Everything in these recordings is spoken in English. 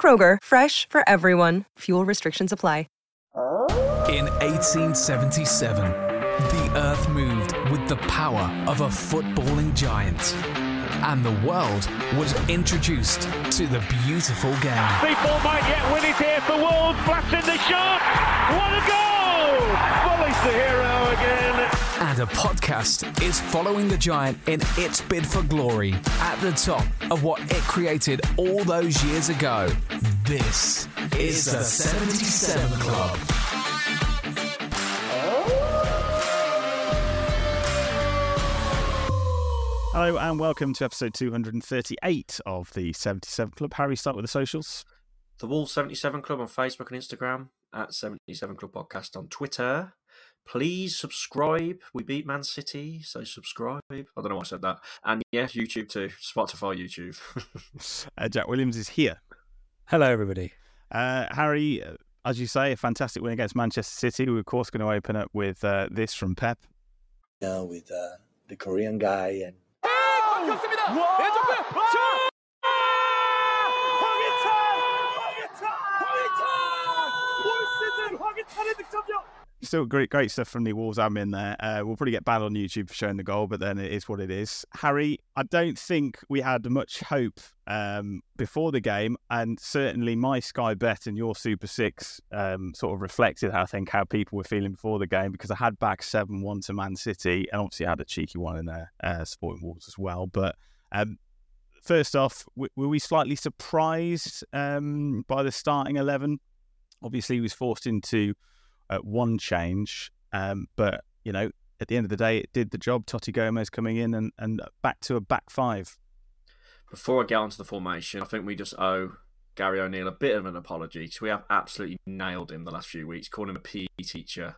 Kroger, fresh for everyone. Fuel restrictions apply. In 1877, the earth moved with the power of a footballing giant. And the world was introduced to the beautiful game. People might yet win it here for Wolves. Blasting the shot. What a goal! Bully's the hero again. And a podcast is following the giant in its bid for glory at the top of what it created all those years ago. This is the 77 Club. Hello and welcome to episode 238 of the 77 Club. Harry, start with the socials. The Wolves 77 Club on Facebook and Instagram, at 77 Club Podcast on Twitter. Please subscribe. We beat Man City, so subscribe. I don't know why I said that. And yeah, YouTube too. Spotify, YouTube. Uh, Jack Williams is here. Hello, everybody. Uh, Harry, uh, as you say, a fantastic win against Manchester City. We're, of course, going to open up with uh, this from Pep. now with uh, the Korean guy and Still great, great stuff from the Wolves admin there. Uh, we'll probably get banned on YouTube for showing the goal, but then it is what it is. Harry, I don't think we had much hope um, before the game, and certainly my Sky bet and your Super Six um, sort of reflected, I think, how people were feeling before the game because I had back seven one to Man City, and obviously I had a cheeky one in there, uh, supporting Wolves as well. But um, first off, were we slightly surprised um, by the starting eleven? Obviously, he was forced into uh, one change, um, but you know, at the end of the day, it did the job. Toti Gomes coming in and, and back to a back five. Before I get onto the formation, I think we just owe Gary O'Neill a bit of an apology because we have absolutely nailed him the last few weeks, calling him a PE teacher,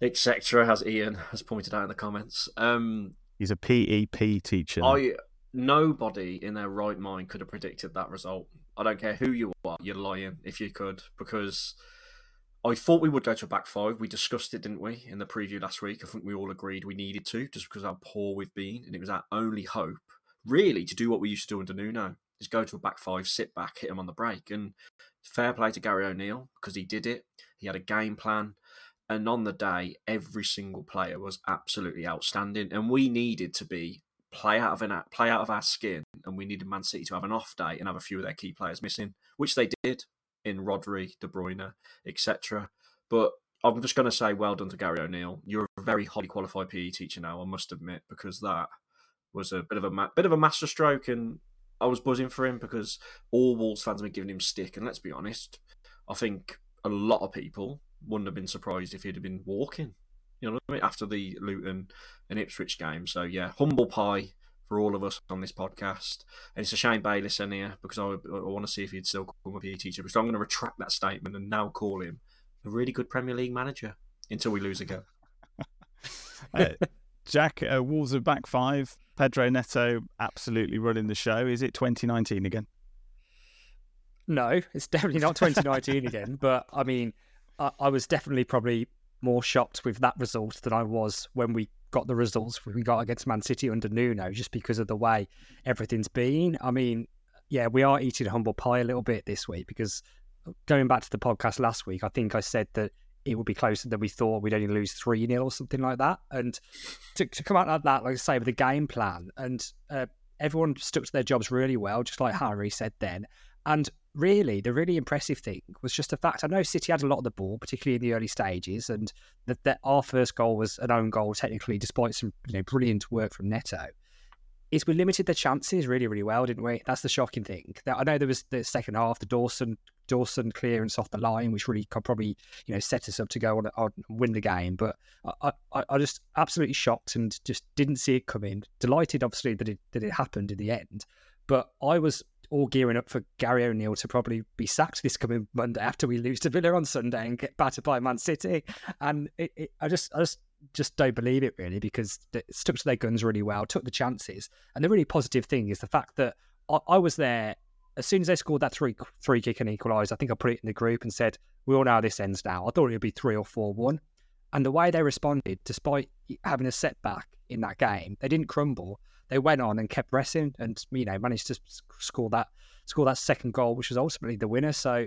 etc. As Ian has pointed out in the comments. Um, He's a PEP teacher. I nobody in their right mind could have predicted that result. I don't care who you are, you're lying if you could, because I thought we would go to a back five. We discussed it, didn't we, in the preview last week? I think we all agreed we needed to, just because how poor we've been, and it was our only hope, really, to do what we used to do under Nuno, is go to a back five, sit back, hit him on the break, and fair play to Gary O'Neill because he did it. He had a game plan, and on the day, every single player was absolutely outstanding, and we needed to be play out of an play out of our skin, and we needed Man City to have an off day and have a few of their key players missing, which they did in Rodri, De Bruyne, etc. But I'm just going to say, well done to Gary O'Neill. You're a very highly qualified PE teacher now, I must admit, because that was a bit of a ma- bit of a masterstroke, and I was buzzing for him because all Wolves fans have been giving him stick. And let's be honest, I think a lot of people wouldn't have been surprised if he'd have been walking. You know what I mean? After the Luton and Ipswich game. So yeah, humble pie for all of us on this podcast. And it's a shame Bayliss in here because I, I want to see if he'd still call a PE teacher. So I'm going to retract that statement and now call him a really good Premier League manager until we lose again. uh, Jack, uh, Wolves are back five. Pedro Neto absolutely running the show. Is it 2019 again? No, it's definitely not 2019 again. But I mean, I, I, was definitely probably more shocked with that result than I was when we got the results we got against Man City under Nuno, just because of the way everything's been. I mean, yeah, we are eating humble pie a little bit this week because going back to the podcast last week, I think I said that it would be closer than we thought. We'd only lose 3 0 or something like that. And to, to come out like that, like I say, with a game plan, and uh, everyone stuck to their jobs really well, just like Harry said then. And really, the really impressive thing was just the fact I know City had a lot of the ball, particularly in the early stages, and that, that our first goal was an own goal, technically, despite some you know brilliant work from Neto is we limited the chances really, really well, didn't we? That's the shocking thing. I know there was the second half, the Dawson Dawson clearance off the line, which really could probably you know set us up to go on, on win the game. But I, I, I just absolutely shocked and just didn't see it coming. Delighted, obviously, that it that it happened in the end. But I was all gearing up for Gary O'Neill to probably be sacked this coming Monday after we lose to Villa on Sunday and get battered by Man City. And it, it, I just I just just don't believe it really because they stuck to their guns really well, took the chances. And the really positive thing is the fact that I, I was there as soon as they scored that three three kick and equalised. I think I put it in the group and said, "We all know how this ends now." I thought it would be three or four one, and the way they responded, despite having a setback in that game, they didn't crumble. They went on and kept pressing, and you know managed to score that score that second goal, which was ultimately the winner. So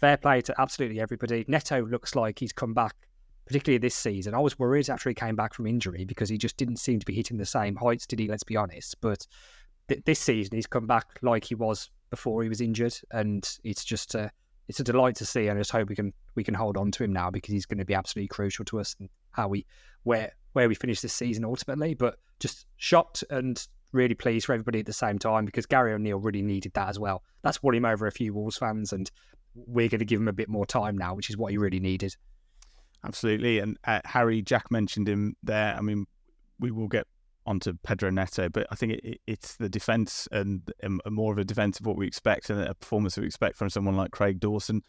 fair play to absolutely everybody. Neto looks like he's come back particularly this season. I was worried after he came back from injury because he just didn't seem to be hitting the same heights, did he? Let's be honest. But th- this season, he's come back like he was before he was injured, and it's just a it's a delight to see. And I just hope we can we can hold on to him now because he's going to be absolutely crucial to us and how we where where we finish this season ultimately. But just shocked and really pleased for everybody at the same time because Gary O'Neill really needed that as well. That's won him over a few Wolves fans, and we're going to give him a bit more time now, which is what he really needed. Absolutely. And uh, Harry, Jack mentioned him there. I mean, we will get onto Pedro Neto, but I think it, it's the defence and, and, more of a defence of what we expect and a performance we expect from someone like Craig Dawson.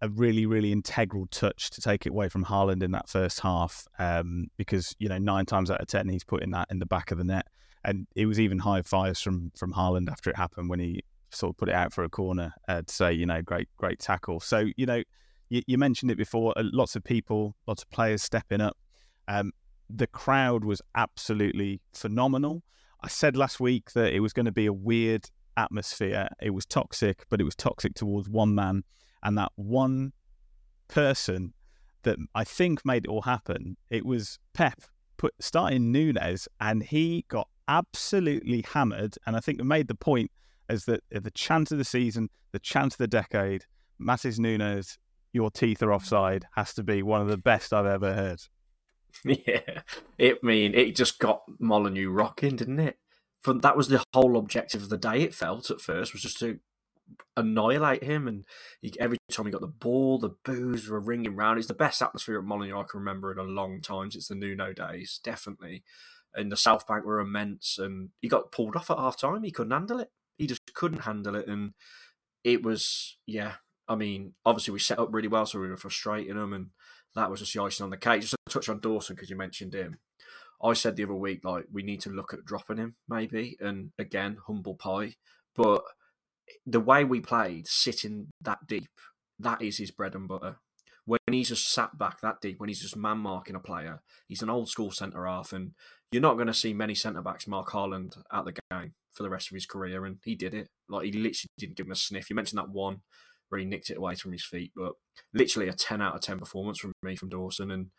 A really, really integral touch to take it away from Haaland in that first half um, because, you know, nine times out of 10, he's putting that in the back of the net. And it was even high fives from, from Haaland after it happened when he sort of put it out for a corner uh, to say, you know, great, great tackle. So, you know, you, you mentioned it before. Uh, lots of people, lots of players stepping up. Um, the crowd was absolutely phenomenal. I said last week that it was going to be a weird atmosphere. It was toxic, but it was toxic towards one man, and that one person that I think made it all happen. It was Pep put starting Nunes, and he got absolutely hammered. And I think made the point as that the chance of the season, the chance of the decade, Matheus Nunes your teeth are offside has to be one of the best I've ever heard. Yeah, it mean it just got Molineux rocking, didn't it? From that was the whole objective of the day. It felt at first was just to annihilate him, and he, every time he got the ball, the boos were ringing round. It's the best atmosphere at Molineux I can remember in a long time. It's the Nuno days, definitely. And the South Bank were immense, and he got pulled off at half time. He couldn't handle it. He just couldn't handle it, and it was yeah I mean, obviously we set up really well, so we were frustrating them, and that was just the icing on the cake. Just to touch on Dawson because you mentioned him. I said the other week like we need to look at dropping him maybe, and again humble pie, but the way we played, sitting that deep, that is his bread and butter. When he's just sat back that deep, when he's just man marking a player, he's an old school centre half, and you're not going to see many centre backs mark Haaland out the game for the rest of his career, and he did it. Like he literally didn't give him a sniff. You mentioned that one where he nicked it away from his feet. But literally a 10 out of 10 performance from me from Dawson. And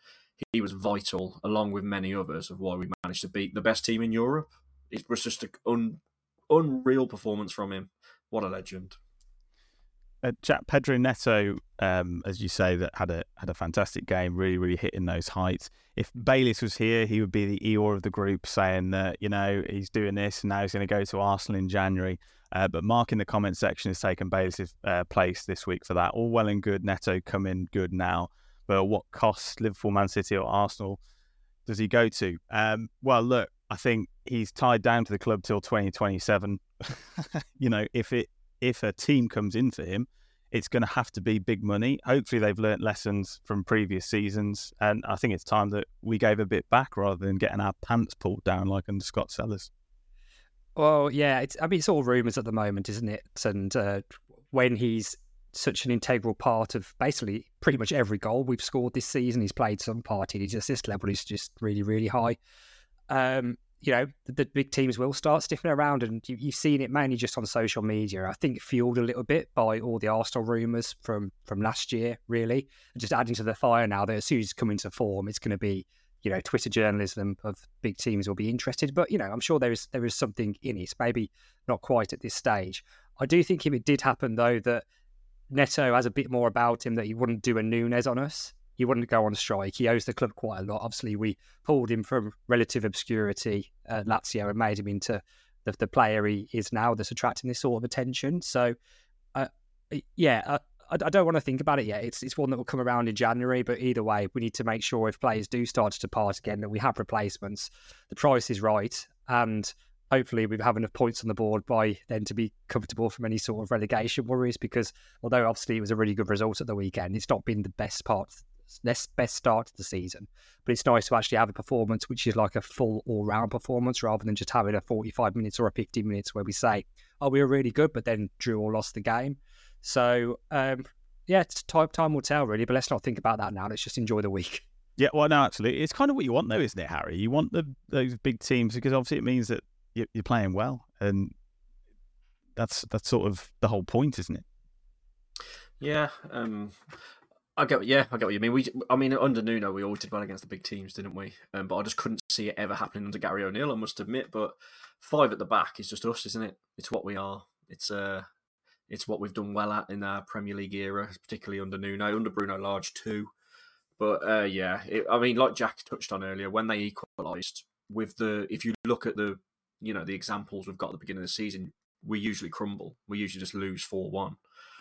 he was vital, along with many others, of why we managed to beat the best team in Europe. It was just an un, unreal performance from him. What a legend. uh, Jack Pedro Neto, um, as you say, that had a had a fantastic game, really, really hitting those heights. If Bayliss was here, he would be the Eeyore of the group, saying that you know he's doing this and now he's going to go to Arsenal in January. Uh, but Mark in the comment section has taken Bayliss' uh, place this week for that. All well and good. Neto coming good now, but what cost Liverpool, Man City, or Arsenal does he go to? Um, well, look, I think he's tied down to the club till 2027. you know, if it if a team comes in for him, it's going to have to be big money. Hopefully, they've learnt lessons from previous seasons, and I think it's time that we gave a bit back rather than getting our pants pulled down like under Scott Sellars. Well, yeah, it's, I mean, it's all rumours at the moment, isn't it? And uh, when he's such an integral part of basically pretty much every goal we've scored this season, he's played some part in his assist level is just really, really high. Um, you know, the, the, big teams will start stiffening around, and you, have seen it mainly just on social media. I think fueled a little bit by all the Arsenal rumours from from last year, really, just adding to the fire now that as soon as it's come into form, it's going to be you know, Twitter journalism of big teams will be interested. But you know, I'm sure there is there is something in it. Maybe not quite at this stage. I do think if it did happen though, that Neto has a bit more about him that he wouldn't do a Nunes on us. He wouldn't go on strike. He owes the club quite a lot. Obviously, we pulled him from relative obscurity at Lazio and made him into the, the player he is now that's attracting this sort of attention. So, uh, yeah, uh, I, I don't want to think about it yet. It's it's one that will come around in January. But either way, we need to make sure if players do start to depart again that we have replacements. The price is right, and hopefully we have enough points on the board by then to be comfortable from any sort of relegation worries. Because although obviously it was a really good result at the weekend, it's not been the best part, best best start to the season. But it's nice to actually have a performance which is like a full all round performance rather than just having a forty five minutes or a fifty minutes where we say, "Oh, we were really good," but then drew or lost the game. So um, yeah, time time will tell really. But let's not think about that now. Let's just enjoy the week. Yeah, well, no, absolutely. It's kind of what you want, though, isn't it, Harry? You want the those big teams because obviously it means that you're playing well, and that's that's sort of the whole point, isn't it? Yeah, um, I get. Yeah, I get what you mean. We, I mean, under Nuno, we always did well against the big teams, didn't we? Um, but I just couldn't see it ever happening under Gary O'Neill. I must admit. But five at the back is just us, isn't it? It's what we are. It's uh, it's what we've done well at in our Premier League era, particularly under Nuno, under Bruno Lage too. But uh, yeah, it, I mean, like Jack touched on earlier, when they equalised with the, if you look at the, you know, the examples we've got at the beginning of the season, we usually crumble. We usually just lose four one.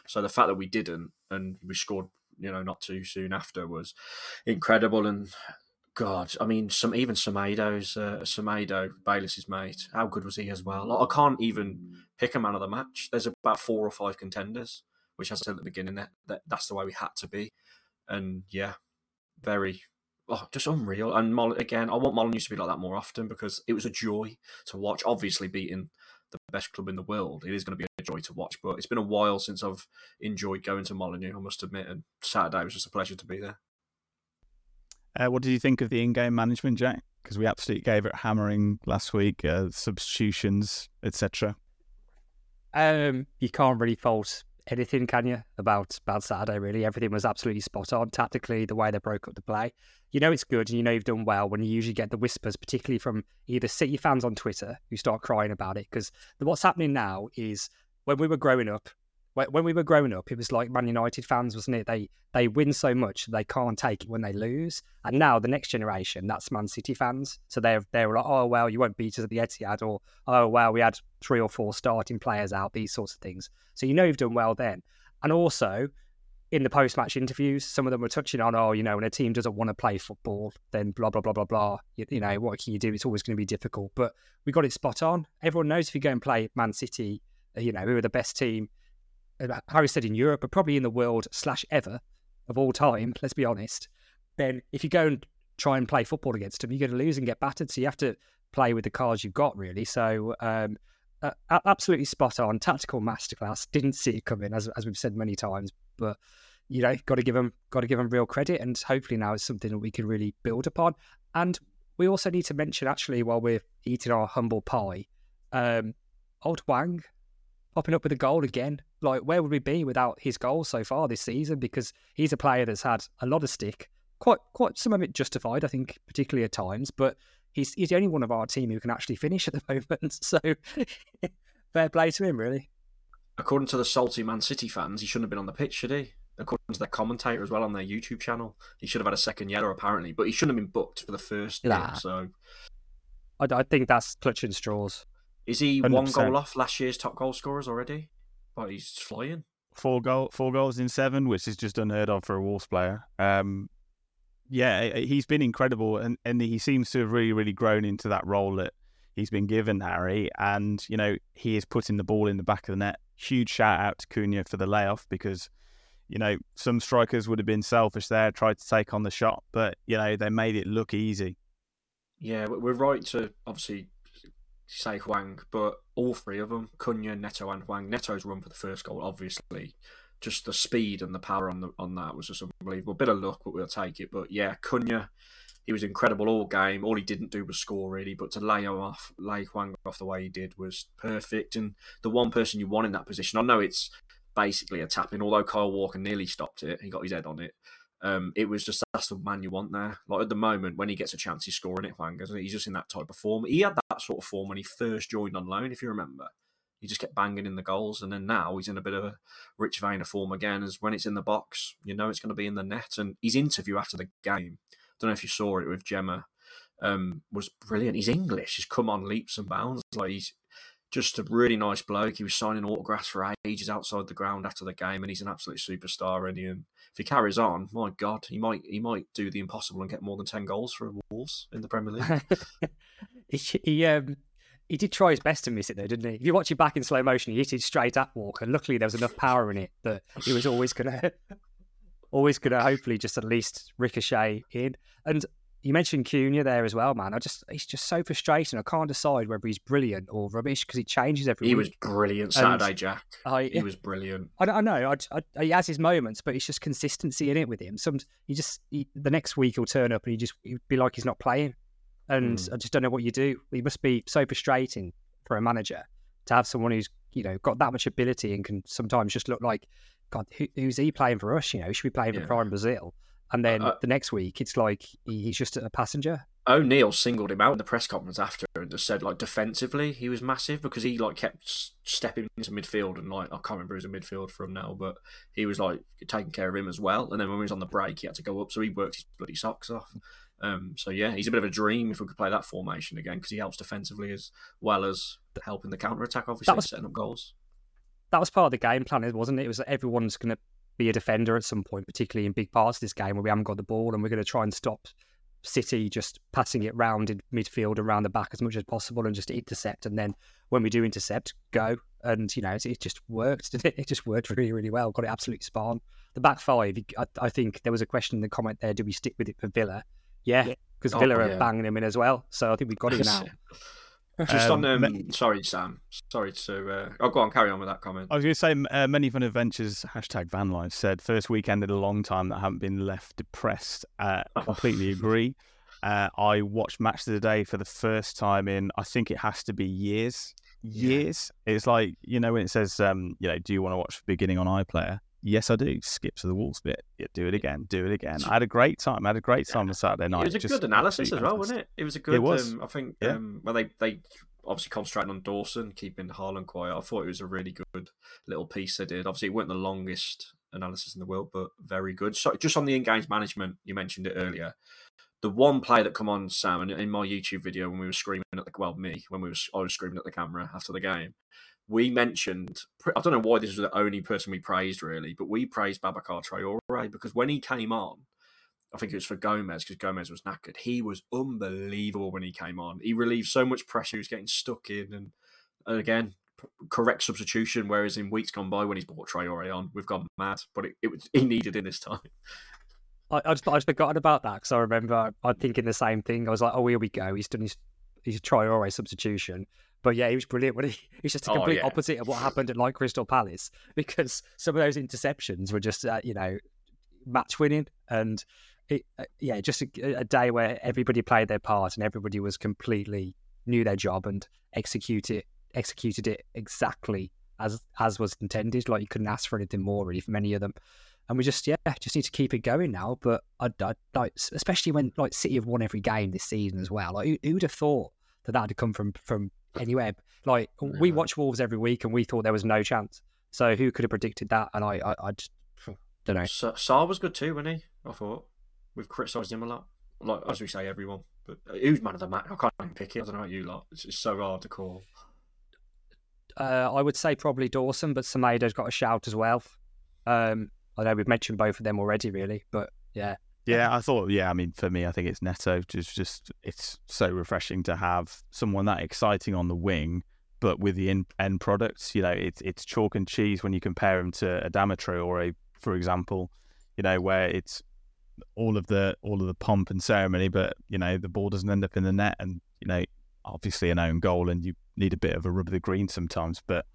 So the fact that we didn't and we scored, you know, not too soon after was incredible. And God, I mean, some even Semedo's uh, Semedo Bayliss's mate. How good was he as well? Like, I can't even pick a man of the match. There's about four or five contenders, which, I said at the beginning, that, that that's the way we had to be. And yeah, very, oh, just unreal. And Mol- again, I want Molineux to be like that more often because it was a joy to watch. Obviously, beating the best club in the world, it is going to be joy to watch. But it's been a while since I've enjoyed going to Molineux. I must admit, and Saturday was just a pleasure to be there. Uh, what did you think of the in-game management, Jack? Because we absolutely gave it hammering last week, uh, substitutions, etc. Um, you can't really fault anything, can you, about about Saturday? Really, everything was absolutely spot on tactically. The way they broke up the play, you know, it's good, and you know you've done well when you usually get the whispers, particularly from either City fans on Twitter who start crying about it. Because what's happening now is when we were growing up, when we were growing up, it was like Man United fans, wasn't it? They they win so much they can't take it when they lose. And now the next generation, that's Man City fans. So they're they're like, oh well, you won't beat us at the Etihad, or oh well, we had three or four starting players out, these sorts of things. So you know you've done well then. And also in the post match interviews, some of them were touching on, oh, you know, when a team doesn't want to play football, then blah blah blah blah blah. You, you know, what can you do? It's always going to be difficult. But we got it spot on. Everyone knows if you go and play Man City, you know, who are the best team Harry said in Europe, but probably in the world slash ever of all time, let's be honest, then if you go and try and play football against them, you're going to lose and get battered. So you have to play with the cards you've got, really. So um, uh, absolutely spot on, tactical masterclass. Didn't see it coming, as as we've said many times, but you know, got to give them got to give them real credit, and hopefully now it's something that we can really build upon. And we also need to mention, actually, while we're eating our humble pie, um, old Hwang popping up with a goal again. Like, where would we be without his goals so far this season? Because he's a player that's had a lot of stick, quite, quite some of it justified, I think, particularly at times. But he's he's the only one of our team who can actually finish at the moment. So, fair play to him, really. according to the salty Man City fans, he shouldn't have been on the pitch, should he? According to their commentator as well on their YouTube channel, he should have had a second yellow apparently, but he shouldn't have been booked for the first Nah. game. So I, I think that's clutching straws. Is he one 100%. goal off last year's top goal scorers already? But he's flying. four goal four goals in seven, which is just unheard of for a Wolves player. Um, yeah, he's been incredible, and and he seems to have really really grown into that role that he's been given, Harry. And you know he is putting the ball in the back of the net. Huge shout out to Cunha for the layoff because. You know, some strikers would have been selfish there, tried to take on the shot, but you know they made it look easy. Yeah, we're right to obviously say Hwang, but all three of them, Cunha, Neto, and Hwang. Neto's run for the first goal, obviously. Just the speed and the power on the on that was just unbelievable. Bit of luck, but we'll take it. But yeah, Cunha, he was incredible all game. All he didn't do was score really, but to lay him off, lay Hwang off the way he did was perfect. And the one person you want in that position, I know it's basically a tapping, although Kyle Walker nearly stopped it, he got his head on it. Um, it was just that's the man you want there. Like at the moment, when he gets a chance, he's scoring it. Hwang, isn't he? he's just in that type of form. He had that sort of form when he first joined on loan, if you remember. He just kept banging in the goals, and then now he's in a bit of a rich vein of form again. As when it's in the box, you know it's going to be in the net. And his interview after the game, I don't know if you saw it with Gemma, um, was brilliant. He's English. He's come on leaps and bounds. Like he's just a really nice bloke. He was signing autographs for ages outside the ground after the game, and he's an absolute superstar. And and if he carries on, my God, he might he might do the impossible and get more than ten goals for Wolves in the Premier League. he, he um he did try his best to miss it though, didn't he? If you watch it back in slow motion, he hit it straight at Walker. And luckily, there was enough power in it that he was always gonna, always gonna hopefully just at least ricochet in. And you mentioned Cunha there as well, man. I just he's just so frustrating. I can't decide whether he's brilliant or rubbish because he changes every he week. was brilliant And Saturday, Jack. I, He was brilliant. I don't I know. I, I, he has his moments, but it's just consistency in it with him. Some he just he, the next week he'll turn up and he just he'd be like he's not playing, and Mm. I just don't know what you do. He must be so frustrating for a manager to have someone who's you know got that much ability and can sometimes just look like God. Who, who's he playing for us? You know, he should be playing Yeah. for Prime Brazil, and then Uh, the next week it's like he's just a passenger. O'Neill singled him out in the press conference after and just said like defensively he was massive because he like kept stepping into midfield and like I can't remember who's a midfield from now, but he was like taking care of him as well. And then when he was on the break, he had to go up, so he worked his bloody socks off. Um, so yeah, he's a bit of a dream if we could play that formation again because he helps defensively as well as helping the counter attack. Obviously, was- setting up goals. that was part of the game plan, wasn't it? It was that everyone's going to be a defender at some point, particularly in big parts of this game where we haven't got the ball, and we're going to try and stop City just passing it round in midfield and around the back as much as possible, and just intercept. And then when we do intercept, go. And you know, it, it just worked. It? It just worked really, really well. Got it absolutely spot. The back five. I, I think there was a question in the comment there: Do we stick with it for Villa? Yeah, because Oh, Villa are yeah. banging him in as well. So I think we've got it now. Just Um, on, um, me- sorry, Sam. Sorry to. Uh, oh, go on, carry on with that comment. I was going to say, uh, many fun adventures. Hashtag van life said first weekend in a long time that I haven't been left depressed. Uh, completely agree. Uh, I watched Match of the Day for the first time in I think it has to be years. Years. It's like you know when it says, um, you know, do you want to watch the beginning on iPlayer? Yes, I do. Skip to the walls bit. Yeah, do it again. Do it again. I had a great time. I had a great time on Saturday night. It was a Just good analysis as well, wasn't it? It was a good. It was. Um, I think. Yeah. Um, well, they they obviously concentrating on Dawson, keeping Haaland quiet. I thought it was a really good little piece they did. Obviously, it weren't the longest analysis in the world, but very good. So, just on the in-games management, you mentioned it earlier. The one play that come on Sam and in my YouTube video when we were screaming at the well me when we was I was screaming at the camera after the game. We mentioned I don't know why this was the only person we praised really, but we praised Boubacar Traore because when he came on, I think it was for Gomes because Gomes was knackered. He was unbelievable when he came on. He relieved so much pressure. He was getting stuck in, and, and again, correct substitution. Whereas in weeks gone by, when he's brought Traore on, we've gone mad. But it, it was he needed in this time. I, I just I just forgotten about that because I remember I thinking the same thing. I was like, oh, here we go. He's done his his Traore substitution. But yeah, he was brilliant. When he, he's just the Oh, complete yeah. opposite of what happened at like Crystal Palace because some of those interceptions were just uh, you know match winning and it, uh, yeah, just a, a day where everybody played their part and everybody was completely knew their job and executed executed it exactly as as was intended. Like you couldn't ask for anything more really from any of them and we just yeah just need to keep it going now. But I, I like especially when like City have won every game this season as well. Like who, who'd have thought that that had come from from anywhere? Like we watch Wolves every week, and we thought there was no chance So who could have predicted that? And I, I, I just don't know. Sa Sarr was good too, wasn't he? I thought we've criticised him a lot, like as we say, everyone. But uh, who's man of the match? I can't even pick it. I don't know about you lot. It's, it's so hard to call. Uh, I would say probably Dawson, but Semedo's got a shout as well. Um, I know we've mentioned both of them already, really, but yeah. Yeah, I thought. Yeah, I mean, for me, I think it's Neto. Just, just it's so refreshing to have someone that exciting on the wing, but with the in, end products. You know, it's it's chalk and cheese when you compare him to Adama Traore or a, for example. You know, where it's all of the all of the pomp and ceremony, but you know the ball doesn't end up in the net, and you know obviously an own goal, and you need a bit of a rub of the green sometimes. But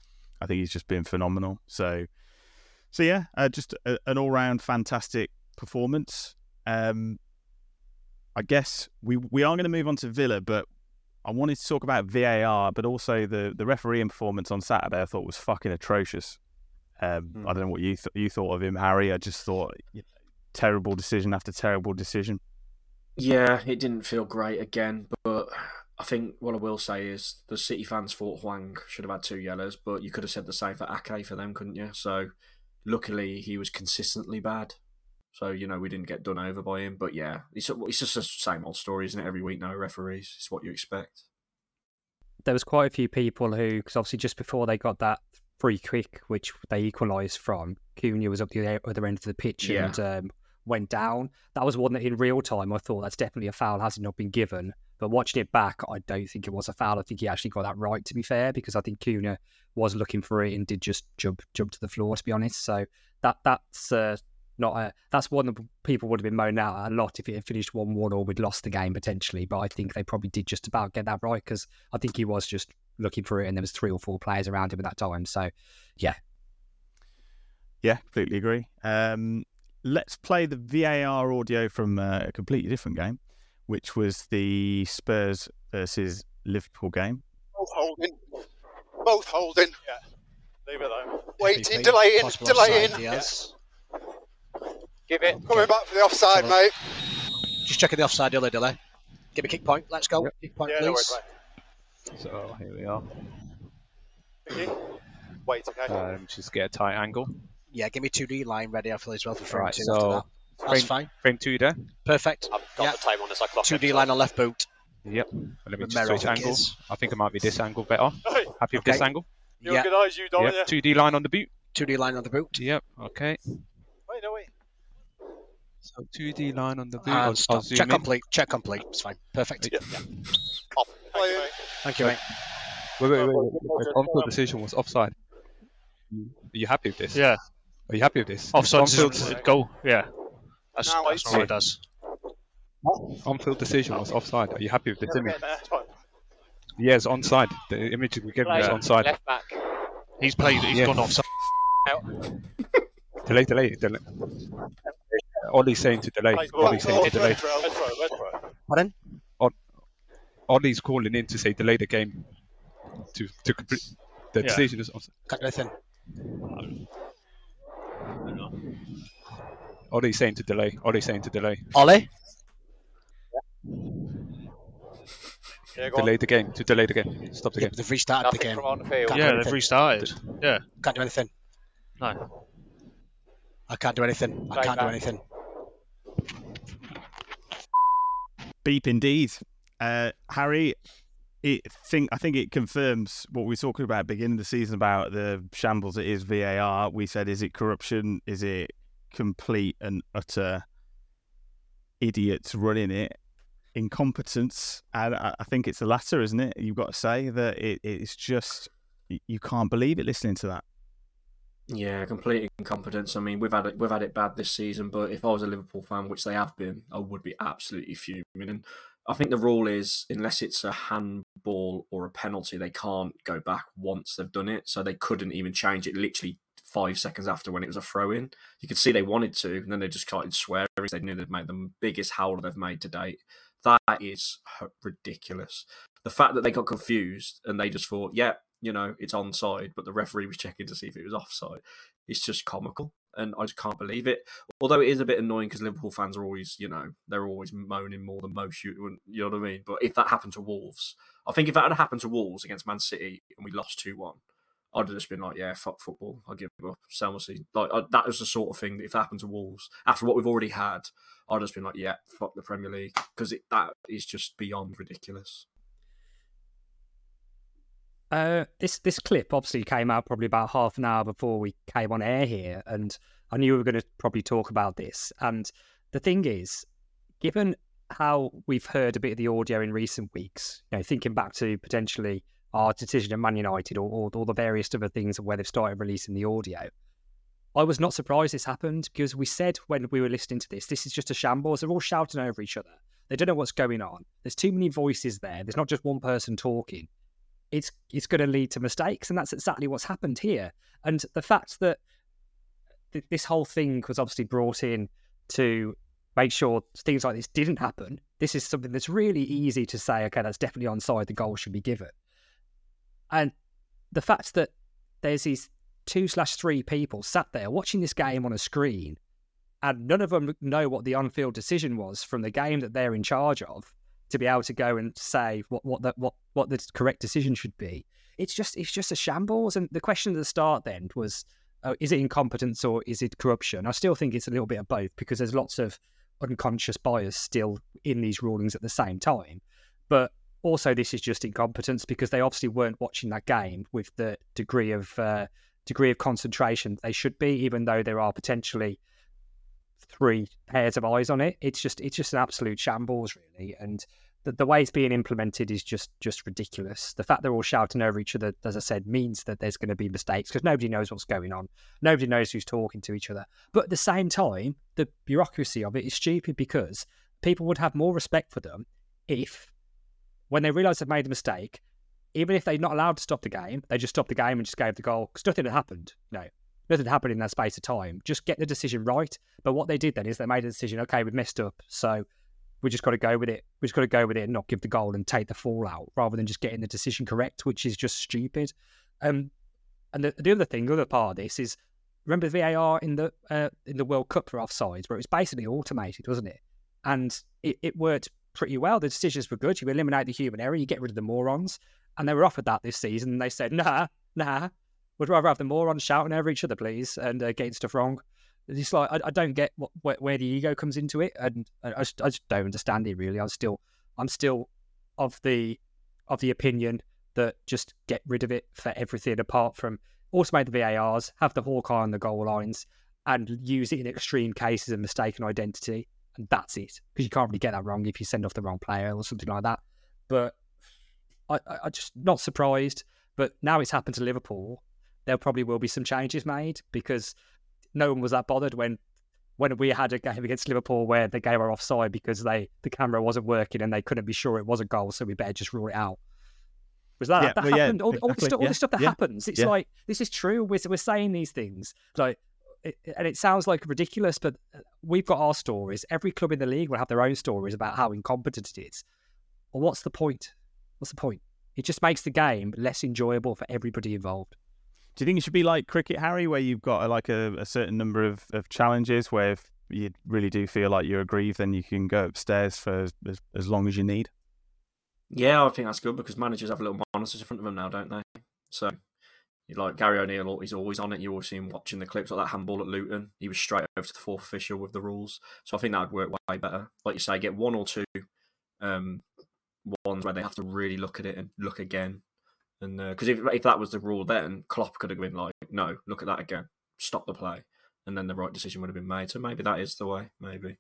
I think he's just been phenomenal. So, so yeah, uh, just a, an all round fantastic performance. Um, I guess we we are going to move on to Villa, but I wanted to talk about VAR, but also the the refereeing performance on Saturday. I thought was fucking atrocious. Um, mm. I don't know what you th- you thought of him, Harry. I just thought you know, terrible decision after terrible decision. Yeah, it didn't feel great again, but I think what I will say is the City fans thought Hwang should have had two yellows, but you could have said the same for Ake for them, couldn't you? So luckily he was consistently bad. So, you know, we didn't get done over by him. But yeah, it's, it's just the same old story, isn't it? Every week, no referees. It's what you expect. There was quite a few people who, because obviously just before they got that free kick, which they equalised from, Cunha was up the other end of the pitch yeah. and um, went down. That was one that in real time I thought that's definitely a foul, has not not been given. But watching it back, I don't think it was a foul. I think he actually got that right, to be fair, because I think Cunha was looking for it and did just jump jump to the floor, to be honest. So that that's uh, not a that's one that people would have been moaning out a lot if it had finished one one or we'd lost the game potentially. But I think they probably did just about get that right because I think he was just looking for it and there was three or four players around him at that time. So yeah, yeah, completely agree. Um, let's play the VAR audio from uh, a completely different game, which was the Spurs versus Liverpool game. Both holding, both holding. Yeah, leave it though. Waiting, delaying, delaying. Yes. Give it. Coming back for the offside, mate. Just checking the offside delay, delay. Give me kick point. Let's go. Yep. Kick point, yeah, please. No so here we are. Wait, okay. Um, just get a tight angle. Yeah, give me 2D line ready I feel, as well for frame right, two. So that. That's frame, fine. Frame two there. Perfect. I've got yeah. the time on this. I clock 2D line on left boot. Yep. Let me Romero, switch angle. I think it might be this angle better. Hey. Happy with this angle? You Yeah. organise you, don't Yep. 2D line on the boot. 2D line on the boot. Yep. Okay. Wait, no, wait. So 2D line on the boot. And I'll, stop. I'll Check in. complete. Check complete. It's fine. Perfect. Yeah. Off. Thank you, mate. Thank you, mate. Wait, wait, wait. wait. The on-field decision was offside. Are you happy with this? Yeah. Are you happy with this? Offside On-field, goal. Yeah. That's, Now that's it's- what it does. on-field decision was offside. Are you happy with this Yeah, image? okay, that's. Yes, onside. The image we gave you is onside. Left back. He's played. He's Yeah. gone offside. Delay, delay, delay. Ollie's saying to delay. Right, Ollie's saying to delay. right. Pardon? Ollie's calling in to say delay the game to to complete. The Yeah. decision is offside. Can't. Ollie's saying to delay. Ollie's saying to delay. Ollie? Yeah, go on. Delay the game. To delay the game. Stop the Yeah, game. but they've restarted the game. from on the field. Yeah, they've restarted. Yeah. Can't do anything. No. I can't do anything. I can't do anything. Beep indeed. Uh, Harry, it think I think it confirms what we were talking about beginning the season about the shambles it is VAR. We said, is it corruption? Is it complete and utter idiots running it? Incompetence, and I I think it's the latter, isn't it? You've got to say that it, it's just you can't believe it listening to that. Yeah, complete incompetence. I mean, we've had it, we've had it bad this season, but if I was a Liverpool fan, which they have been, I would be absolutely fuming. And I think the rule is unless it's a handball or a penalty, they can't go back once they've done it. So they couldn't even change it literally five seconds after when it was a throw in. You could see they wanted to, and then they just started swearing. They knew they'd made the biggest howler they've made to date. That is ridiculous. The fact that they got confused and they just thought, yeah, you know, it's onside, but the referee was checking to see if it was offside. It's just comical, and I just can't believe it. Although it is a bit annoying because Liverpool fans are always, you know, they're always moaning more than most. You, you know what I mean? But if that happened to Wolves, I think if that had happened to Wolves against Man City and we lost two one, I'd have just been like, yeah, fuck football. I give up. Sell my season. Like I, that was the sort of thing that if it happened to Wolves after what we've already had, I'd just been like, yeah, fuck the Premier League because that is just beyond ridiculous. Uh, this this clip obviously came out probably about half an hour before we came on air here, and I knew we were going to probably talk about this. And the thing is, given how we've heard a bit of the audio in recent weeks, you know, thinking back to potentially our decision at Man United or, all the various other things where they've started releasing the audio, I was not surprised this happened because we said when we were listening to this, this is just a shambles. They're all shouting over each other. They don't know what's going on. There's too many voices there. There's not just one person talking it's it's going to lead to mistakes, and that's exactly what's happened here. And the fact that th- this whole thing was obviously brought in to make sure things like this didn't happen. This is something that's really easy to say. Okay, that's definitely onside. The goal should be given. And the fact that there's these two slash three people sat there watching this game on a screen, and none of them know what the on-field decision was from the game that they're in charge of to be able to go and say what what the, what what the correct decision should be. It's just it's just a shambles. And the question at the start then was, uh, is it incompetence or is it corruption? I still think it's a little bit of both because there's lots of unconscious bias still in these rulings at the same time. But also, this is just incompetence because they obviously weren't watching that game with the degree of uh, degree of concentration they should be, even though there are potentially three pairs of eyes on it. It's just it's just an absolute shambles, really. And the, the way it's being implemented is just just ridiculous. The fact they're all shouting over each other, as I said, means that there's going to be mistakes because nobody knows what's going on. Nobody knows who's talking to each other. But at the same time, the bureaucracy of it is stupid because people would have more respect for them if, when they realise they've made a mistake, even if they're not allowed to stop the game, they just stopped the game and just gave the goal because nothing had happened. No, nothing happened in that space of time. Just get the decision right. But what they did then is they made a decision. Okay, we've messed up, so we just got to go with it. We just got to go with it and not give the goal and take the fallout rather than just getting the decision correct, which is just stupid. Um, and the, the other thing, the other part of this is remember VAR in the uh, in the World Cup for offsides, where it was basically automated, wasn't it? And it, it worked pretty well. The decisions were good. You eliminate the human error, you get rid of the morons, and they were offered that this season. And they said, nah, nah, would rather have the morons shouting over each other, please, and uh, getting stuff wrong. It's like I, I don't get what, where, where, the ego comes into it, and I, I, just, I just don't understand it really. I'm still I'm still of the of the opinion that just get rid of it for everything apart from automate the VARs, have the Hawkeye on the goal lines, and use it in extreme cases of mistaken identity, and that's it. Because you can't really get that wrong if you send off the wrong player or something like that. But I, I just not surprised. But now it's happened to Liverpool. There probably will be some changes made because no one was that bothered when when we had a game against Liverpool where the game were offside because they the camera wasn't working and they couldn't be sure it was a goal, so we better just rule it out. Was that yeah, that well, happened? Yeah, all, exactly. all, the all yeah, the stuff that happens. It's like this is true. We're we're saying these things like, it, and it sounds like ridiculous, but uh, we've got our stories. Every club in the league will have their own stories about how incompetent it is. Well, what's the point? What's the point? It just makes the game less enjoyable for everybody involved. Do you think it should be like cricket, Harry, where you've got like a, a certain number of, of challenges where if you really do feel like you're aggrieved, then you can go upstairs for as, as long as you need? Yeah, I think that's good because managers have little monitors in front of them now, don't they? So, like Gary O'Neill, he's always on it. You always see him watching the clips like that handball at Luton. He was straight over to the fourth official with the rules. So I think that would work way better. Like you say, get one or two um, ones where they have to really look at it and look again and because uh, if if that was the rule, then Klopp could have been like, "No, look at that again, stop the play," and then the right decision would have been made. So maybe that is the way. Maybe.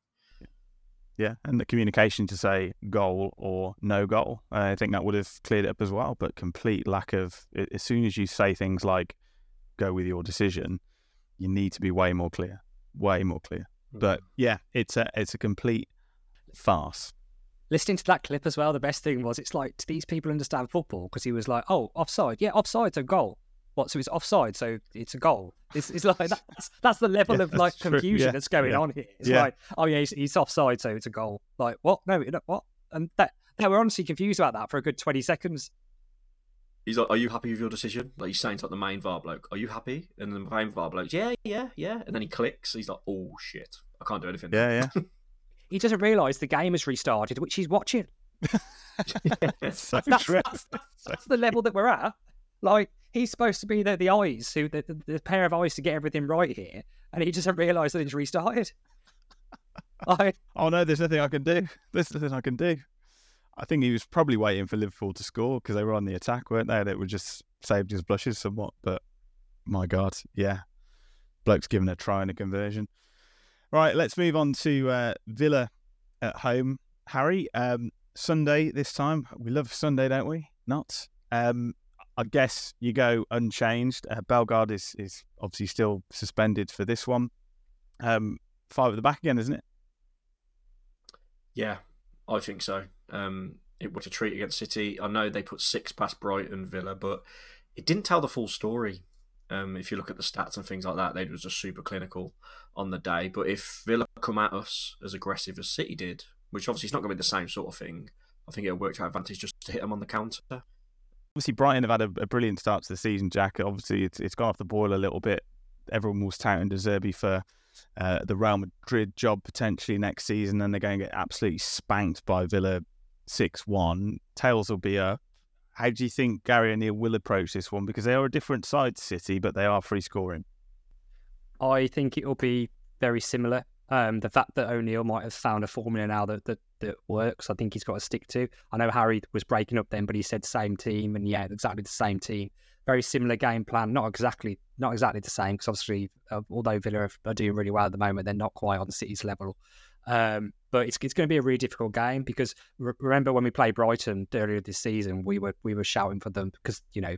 Yeah, and the communication to say goal or no goal, I think that would have cleared it up as well. But complete lack of as soon as you say things like "go with your decision," you need to be way more clear, way more clear. Mm-hmm. But yeah, it's a it's a complete farce listening to that clip as well, the best thing was it's like, do these people understand football? Because he was like, oh, offside. Yeah, offside's a goal. What? So it's offside, so it's a goal. It's, it's like that's that's the level yeah, of like confusion yeah, that's going yeah. on here. It's like, oh yeah, he's, he's, offside, so it's a goal. Like what? No, what? And that they were honestly confused about that for a good twenty seconds. He's like, "Are you happy with your decision?" Like he's saying to like, the main VAR bloke, "Are you happy?" And the main VAR bloke, "Yeah, yeah, yeah." And then he clicks. He's like, "Oh shit, I can't do anything." Yeah, yeah. he doesn't realise the game has restarted, which he's watching. so that's, that's, that's, that's, the level that we're at. Like he's supposed to be the, the eyes, who the, the, the pair of eyes to get everything right here, and he doesn't realise that it's restarted. I oh no, there's nothing I can do. There's nothing I can do. I think he was probably waiting for Liverpool to score because they were on the attack, weren't they? And it would just saved his blushes somewhat. But my God, yeah, bloke's given a try and a conversion. Right, let's move on to uh, Villa at home. Harry, um, Sunday this time. We love Sunday, don't we? Not. Um, I guess you go unchanged. Uh, Bellegarde is is obviously still suspended for this one. Um, five at the back again, isn't it? Yeah, I think so. Um, it was a treat against City. I know they put six past Brighton, Villa, but it didn't tell the full story. Um, if you look at the stats and things like that, they was just super clinical on the day. But if Villa come at us as aggressive as City did, which obviously it's not going to be the same sort of thing, I think it'll work to our advantage just to hit them on the counter. Obviously, Brighton have had a, a brilliant start to the season, Jack. Obviously, it's, it's gone off the boil a little bit. Everyone was touting De for uh, the Real Madrid job potentially next season, and they're going to get absolutely spanked by Villa 6 1. Tails will be up. How do you think Gary O'Neill will approach this one? Because they are a different side to City, but they are free scoring. I think it will be very similar. Um, the fact that O'Neill might have found a formula now that, that that works, I think he's got to stick to. I know Harry was breaking up then, but he said same team, and yeah, exactly the same team. Very similar game plan, not exactly not exactly the same because obviously, uh, although Villa are doing really well at the moment, they're not quite on City's level. Um, but it's, it's going to be a really difficult game because re- remember when we played Brighton earlier this season, we were we were shouting for them because you know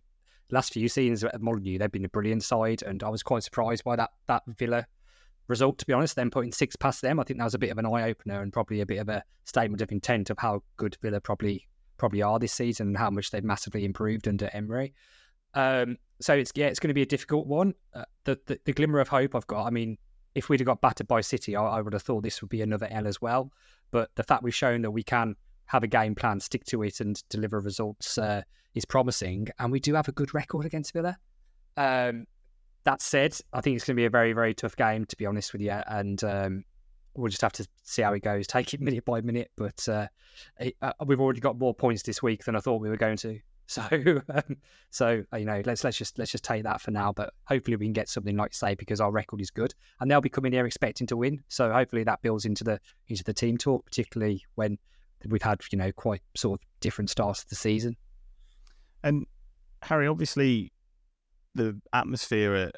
last few seasons at Molineux they've been a brilliant side, and I was quite surprised by that that Villa result. To be honest, then putting six past them, I think that was a bit of an eye opener and probably a bit of a statement of intent of how good Villa probably probably are this season and how much they've massively improved under Emery. Um, so it's yeah, it's going to be a difficult one. Uh, the, the the glimmer of hope I've got, I mean, if we'd have got battered by City, I, I, would have thought this would be another L as well. But the fact we've shown that we can have a game plan, stick to it, and deliver results uh, is promising. And we do have a good record against Villa. Um, that said, I think it's going to be a very, very tough game, to be honest with you. And um, we'll just have to see how it goes, take it minute by minute. But uh, it, uh, we've already got more points this week than I thought we were going to. So, um, so uh, you know, let's let's just let's just take that for now. But hopefully, we can get something like say because our record is good, and they'll be coming here expecting to win. So hopefully, that builds into the into the team talk, particularly when we've had you know quite sort of different starts to the season. And Harry, obviously, the atmosphere at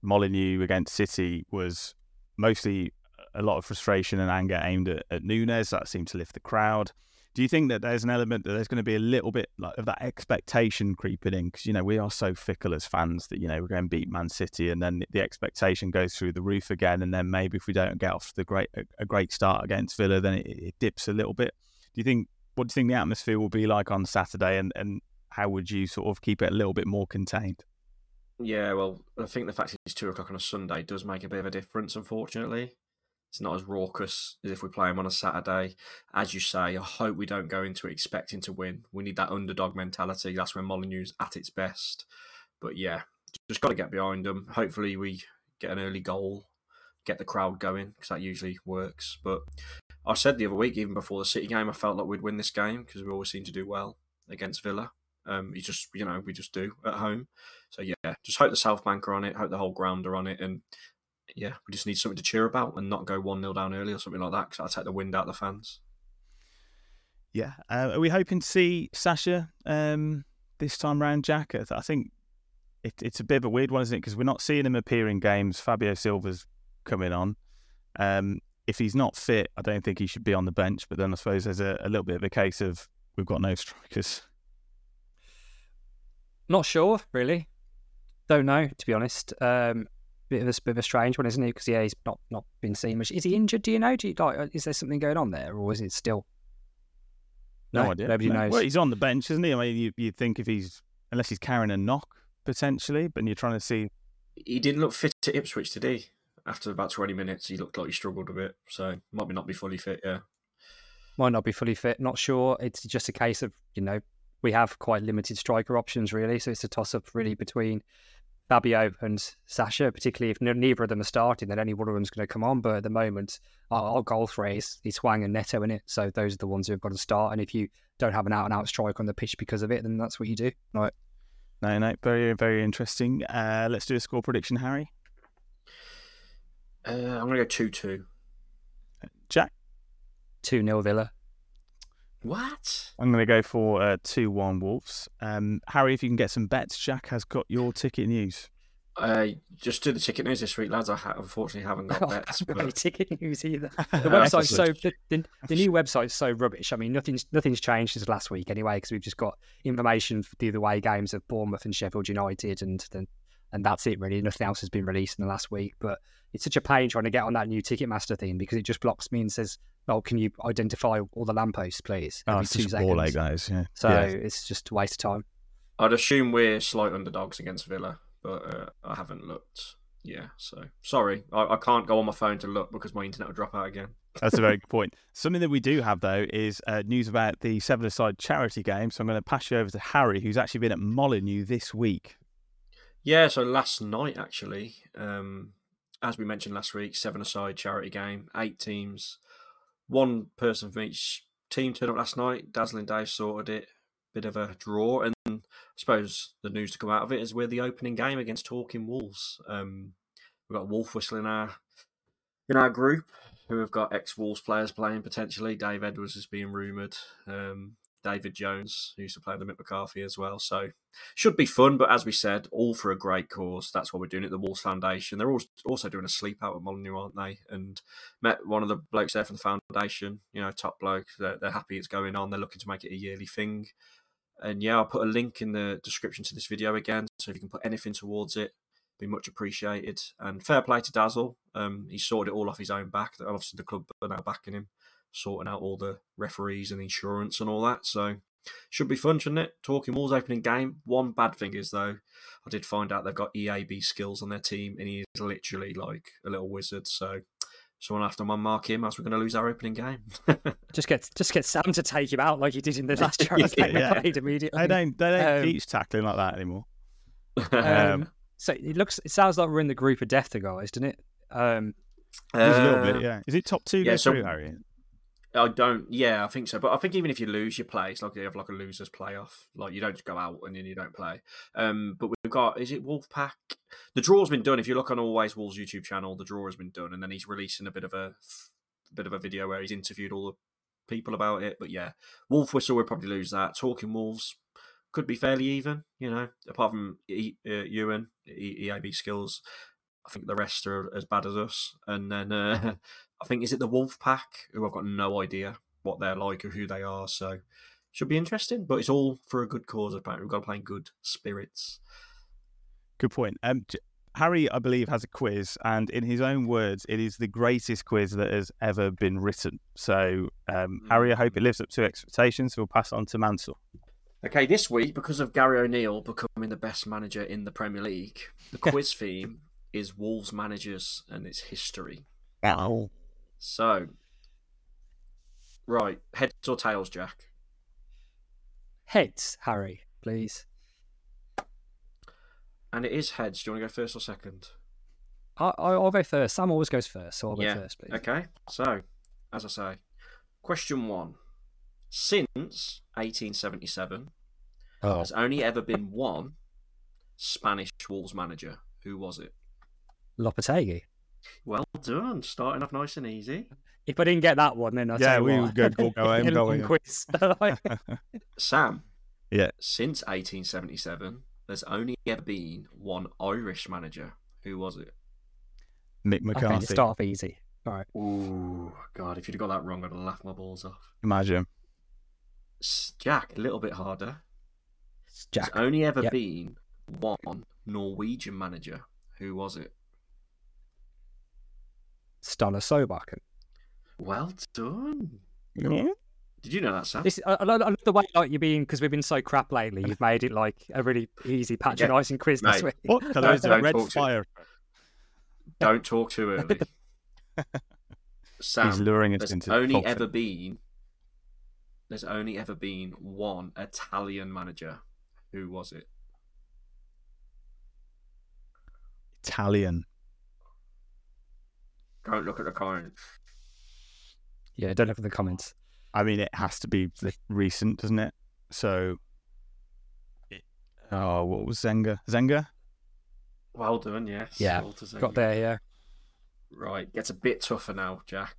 Molineux against City was mostly a lot of frustration and anger aimed at, at Nunes. That seemed to lift the crowd. Do you think that there's an element that there's going to be a little bit like of that expectation creeping in? Because you know we are so fickle as fans that you know we're going to beat Man City, and then the expectation goes through the roof again, and then maybe if we don't get off the great a, great start against Villa, then it, it, dips a little bit. Do you think? What do you think the atmosphere will be like on Saturday, and and how would you sort of keep it a little bit more contained? Yeah, well, I think the fact it's two o'clock on a Sunday does make a bit of a difference, unfortunately. It's not as raucous as if we play them on a Saturday. As you say, I hope we don't go into it expecting to win. We need that underdog mentality. That's when Molineux's at its best. But yeah, just got to get behind them. Hopefully, we get an early goal, get the crowd going because that usually works. But I said the other week, even before the City game, I felt like we'd win this game because we always seem to do well against Villa. Um, you just, you know, we just do at home. So yeah, just hope the South Bank are on it, hope the whole ground are on it, and yeah, we just need something to cheer about and not go 1 0 down early or something like that because that'll take the wind out of the fans. Yeah. Uh, are we hoping to see Sasha um, this time round, Jack? I think it, it's a bit of a weird one, isn't it? Because we're not seeing him appear in games. Fabio Silva's coming on. Um, if he's not fit, I don't think he should be on the bench. But then I suppose there's a, a little bit of a case of we've got no strikers. Not sure, really. Don't know, to be honest. Um, bit of a bit of a strange one, isn't he? Because yeah, he's not not been seen much. Is he injured? Do you know? Do you, like, uh, is there something going on there, or is it still? No, no idea. Nobody no. knows. Well, he's on the bench, isn't he? I mean, you you think if he's unless he's carrying a knock potentially, but you're trying to see. He didn't look fit to Ipswich, did he? After about twenty minutes, he looked like he struggled a bit. So might not be fully fit. Yeah, might not be fully fit. Not sure. It's just a case of you know we have quite limited striker options really, so it's a toss up really between Fabio and Sasha, particularly if neither of them are starting, then any one of them's going to come on. But at the moment, our, our goal phrase is Hwang and Neto in it. So those are the ones who've got to start. And if you don't have an out and out strike on the pitch because of it, then that's what you do. Right. No, no, very, very interesting. Uh, let's do a score prediction, Harry. Uh, I'm going to go 2 2. Jack? 2 0 Villa. What? I'm going to go for uh, 2 1 Wolves. Um, Harry, if you can get some bets, Jack has got your ticket news. Uh, just do the ticket news this week, lads. I ha- unfortunately haven't got Oh, bets. I haven't got any ticket news either. The website's so the, the, the new website's so rubbish. I mean, nothing's nothing's changed since last week anyway, because we've just got information for the other way games of Bournemouth and Sheffield United, and then and that's it really. Nothing else has been released in the last week. But it's such a pain trying to get on that new Ticketmaster thing because it just blocks me and says, "Oh, can you identify all the lampposts, please?" Oh, it's two just a ball seconds. ache, guys. Yeah. So Yeah. it's just a waste of time. I'd assume we're slight underdogs against Villa, but uh, I haven't looked. Yeah, so sorry, I, I can't go on my phone to look because my internet will drop out again. That's a very good point. Something that we do have, though, is uh, news about the Seven-a-Side charity game. So I'm going to pass you over to Harry, who's actually been at Molineux this week. Yeah, so last night actually, um, as we mentioned last week, seven aside charity game, eight teams, one person from each team turned up last night. Dazzling Dave sorted it, bit of a draw, and I suppose the news to come out of it is we're the opening game against Talking Wolves. Um, we've got Wolf Whistle in our in our group who have got ex Wolves players playing potentially. Dave Edwards is being rumoured. Um, David Jones, who used to play with Mick McCarthy as well. So should be fun, but as we said, all for a great cause. That's what we're doing at the Wolves Foundation. They're also doing a sleep out at Molineux, aren't they? And met one of the blokes there from the foundation, you know, top bloke. They're, they're happy it's going on. They're looking to make it a yearly thing. And yeah, I'll put a link in the description to this video again. So if you can put anything towards it, be much appreciated. And fair play to Dazzle. Um, he sorted it all off his own back. Obviously, the club are now backing him, sorting out all the referees and insurance and all that. So should be fun, shouldn't it? Talking Wolves opening game. One bad thing is though, I did find out they've got EAB skills on their team, and he is literally like a little wizard. So someone have to mark him, else we're going to lose our opening game. Just get just get Sam to take him out like he did in the last charity game we Yeah. played immediately. They don't, they don't Um, teach tackling like that anymore. Um, so it looks, it sounds like we're in the group of death, to guys, doesn't it? Um, There's a little Uh, bit, yeah. Is it top two yeah, so- through, Harry? I don't. Yeah, I think so. But I think even if you lose, you play. It's like you have like a losers playoff. Like you don't go out and then you don't play. Um, but we've got is it Wolfpack? The draw's been done. If you look on Always Wolves YouTube channel, the draw has been done, and then he's releasing a bit of a, a bit of a video where he's interviewed all the people about it. But yeah, Wolf Whistle would probably lose that. Talking Wolves could be fairly even. You know, apart from e, uh, Ewan, EAB skills. I think the rest are as bad as us. And then uh, I think is it the Wolf Pack, who I've got no idea what they're like or who they are. So should be interesting. But it's all for a good cause. Apparently, we've got to play in good spirits. Good point. Um, Harry, I believe, has a quiz, and in his own words, it is the greatest quiz that has ever been written. So, um, Harry, I hope it lives up to expectations. We'll pass on to Mansell. Okay, this week because of Gary O'Neill becoming the best manager in the Premier League, the quiz theme is Wolves managers and its history. Ow. So, right, heads or tails, Jack? heads, Harry, please. And it is heads. Do you want to go first or second? I, I, I'll go first. Sam always goes first, so I'll yeah. go first, please. Okay. So, as I say, question one: Since 1877, Oh. there's only ever been one Spanish Wolves manager. Who was it? Lopetegui. Well done. Starting off nice and easy. If I didn't get that one, then I'll Yeah, tell we what. would go- go- go home, Little go home. quiz. Sam. Yeah. Since 1877, there's only ever been one Irish manager. Who was it? Mick okay, McCarthy. let's start off easy. All right. Ooh, God! If you'd have got that wrong, I'd have laughed my balls off. Imagine. Jack, a little bit harder. Jack. There's only ever Yep. been one Norwegian manager. Who was it? Ståle Solbakken. Well done. Yeah. Did you know that, Sam? This, I, I love I love the way like you're being because we've been so crap lately. You've made it like a really easy patronising quiz this mate. week. What colour is Don't- it? Red don't talk to- fire. Don't talk too early. Sam, He's luring us there's into only falsehood. ever been there's only ever been one Italian manager. Who was it? Italian. Don't look at the comments. Yeah, don't look at the comments. I mean, it has to be recent, doesn't it? So, Oh, what was Zenga? Zenga? Well done, yes. Yeah, Walter got there. Yeah. Right, gets a bit tougher now, Jack.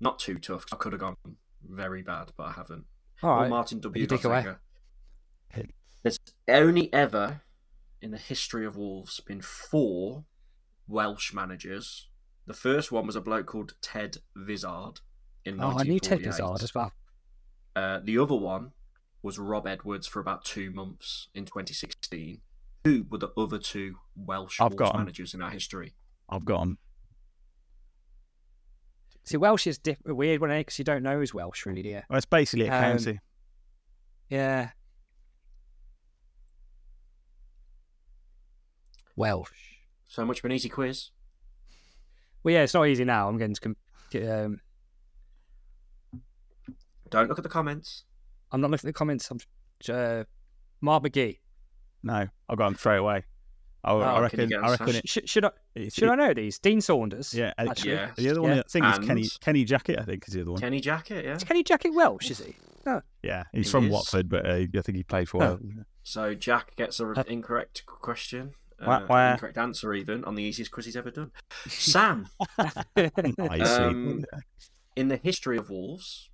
Not too tough, I could have gone very bad, but I haven't. All Well, right. Martin W. You dig away. There's only ever in the history of Wolves been four Welsh managers. The first one was a bloke called Ted Vizard in Oh, I knew Ted Vizard as well. Uh, the other one was Rob Edwards for about two months in 2016. Who were the other two Welsh I've Wolves got 'em. managers in our history? I've got him. See, Welsh is diff- a weird one because you don't know who's Welsh, really, do you? Well, it's basically a Um, county. Yeah. Welsh. So much of an easy quiz. Well, yeah, it's not easy now. I'm getting to. Com- get, um, Don't look at the comments. I'm not looking at the comments. I'm. Uh, Mark McGhee. No, I've got him straight away. I, I Oh, can you reckon. I reckon it. Should, should I? it's- Should it- I know these? Dean Saunders. Yeah, uh, actually. Yeah. The other one, Yeah. I think, is Kenny Kenny Jackett. I think is the other one. Kenny Jackett, yeah. Is Kenny Jackett Welsh? Is he? No. Yeah, he's He from is. Watford, but uh, I think he played for. Oh. So Jack gets an Uh, incorrect question. Uh, wha- incorrect answer, even on the easiest quiz he's ever done. Sam, Um, in the history of Wolves,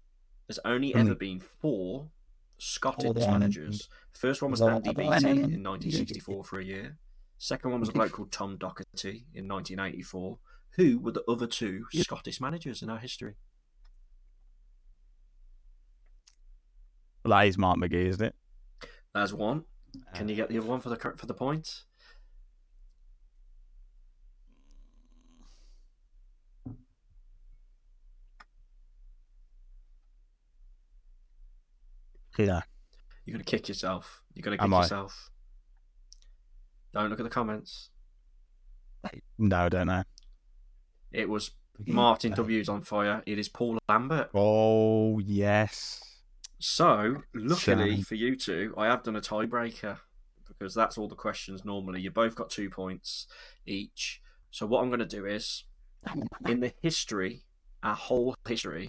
there's only ever been four Scottish managers. First one was Andy Beattie in 1964 for a year. Second one was a bloke called Tom Docherty in 1984. Who were the other two Scottish managers in our history? Well, that is Mark McGhee, isn't it? There's one. Can you get the other one for the for the point? Yeah. You're gonna kick yourself. You're gonna kick Am I? yourself. Don't look at the comments. No, I don't know. It was Martin uh-huh. W's on fire. It is Paul Lambert. Oh yes. So, luckily Sam. for you two, I have done a tiebreaker because that's all the questions normally. You both got two points each. So, what I'm going to do is, in the history, our whole history,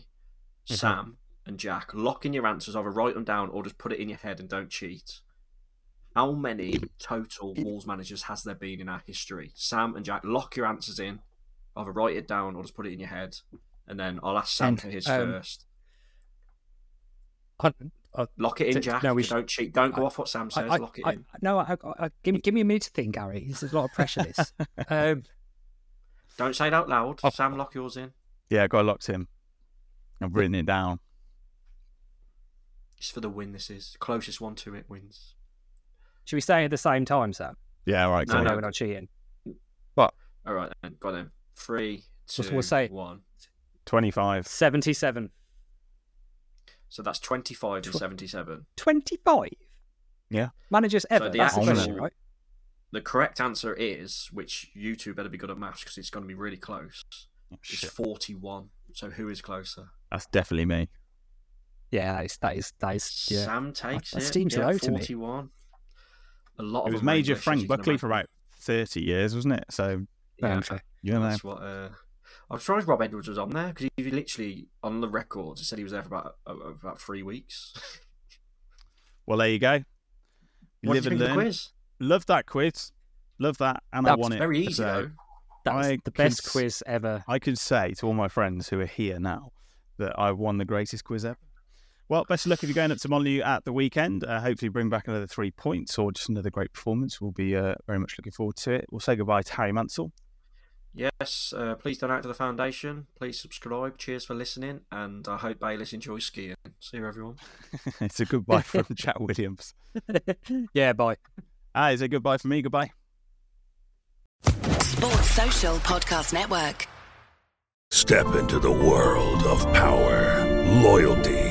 mm-hmm. Sam and Jack, lock in your answers. Either write them down or just put it in your head and don't cheat. How many total Wolves managers has there been in our history? Sam and Jack, lock your answers in. Either write it down or just put it in your head. And then I'll ask Sam And, for his um, first. I, I, Lock it in, t- Jack. no, we don't cheat. Don't go off what Sam says. I, Lock it I, in. no, I, I, I, give, me, give me a minute to think, Gary. This is a lot of pressure, this. um, Don't say it out loud. Oh. Sam, lock yours in. Yeah, I got locked in. I've written it down. It's for the win. This is closest one to it wins. should we say at the same time, Sam? Yeah, all right. No, cool. No, no. we're not cheating. What? All right, then. Got him. Three, two, we'll say- one. Twenty-five. 77. So that's twenty-five and seventy-seven. 25 Yeah. managers ever. the That's the question, right? The correct answer is, which you two better be good at maths because it's going to be really close. Oh, Is shit. forty-one. So who is closer? That's definitely me. Yeah, that is, that is, that is, yeah. Sam takes that it. seems yeah, low to me. Forty-one. A lot It of was Major Frank Buckley for about thirty years, wasn't it? So Yeah, Um, so- you know. That's what. Uh, I'm surprised Rob Edwards was on there because he literally on the records. He said he was there for about uh, about three weeks. Well, there you go. You What live did you and think of the learn. quiz? Love that quiz. Love that, and I That was won it. Very easy So though. That was I the best s- quiz ever. I can say to all my friends who are here now that I won the greatest quiz ever. Well, best of luck if you're going up to Molineux at the weekend. Uh, hopefully, bring back another three points or just another great performance. We'll be uh, very much looking forward to it. We'll say goodbye to Harry Mansell. Yes, uh, please donate to the foundation. Please subscribe. Cheers for listening, and I hope Bayliss enjoys skiing. See you, everyone. it's a goodbye from Chat Williams. yeah, bye. Ah, is it goodbye for me? Goodbye. Sports Social Podcast Network. Step into the world of power, loyalty,